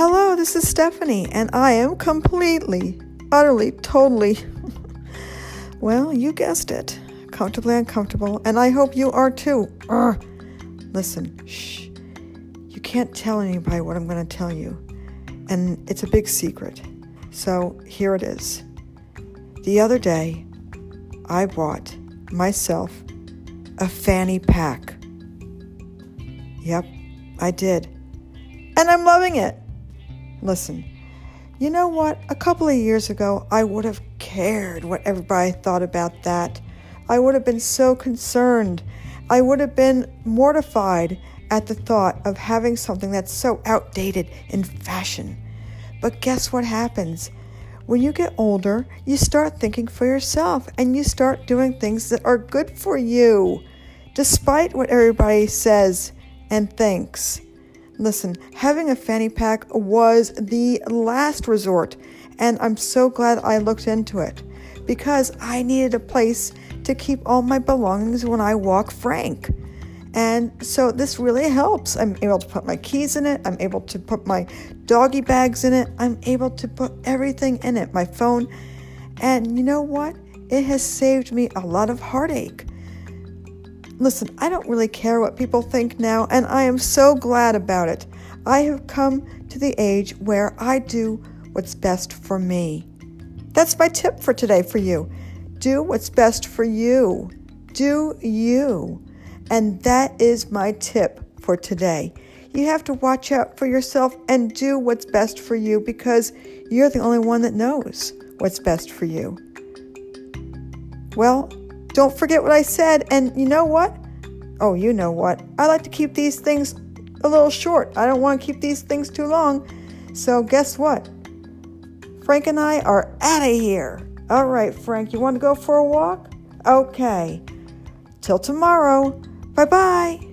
Hello, this is Stephanie, and I am completely, utterly, totally, well, you guessed it, comfortably uncomfortable, and I hope you are too. Urgh. Listen, shh. You can't tell anybody what I'm going to tell you, and it's a big secret. So here it is. The other day, I bought myself a fanny pack. Yep, I did. And I'm loving it. Listen, you know what? A couple of years ago, I would have cared what everybody thought about that. I would have been so concerned. I would have been mortified at the thought of having something that's so outdated in fashion. But guess what happens? When you get older, you start thinking for yourself and you start doing things that are good for you, despite what everybody says and thinks. Listen, having a fanny pack was the last resort, and I'm so glad I looked into it because I needed a place to keep all my belongings when I walk frank. And so this really helps. I'm able to put my keys in it. I'm able to put my doggy bags in it. I'm able to put everything in it, my phone. And you know what? It has saved me a lot of heartache. Listen, I don't really care what people think now, and I am so glad about it. I have come to the age where I do what's best for me. That's my tip for today for you. Do what's best for you. Do you. And that is my tip for today. You have to watch out for yourself and do what's best for you because you're the only one that knows what's best for you. Well, don't forget what I said. And you know what? Oh, you know what? I like to keep these things a little short. I don't want to keep these things too long. So, guess what? Frank and I are out of here. All right, Frank, you want to go for a walk? Okay. Till tomorrow. Bye bye.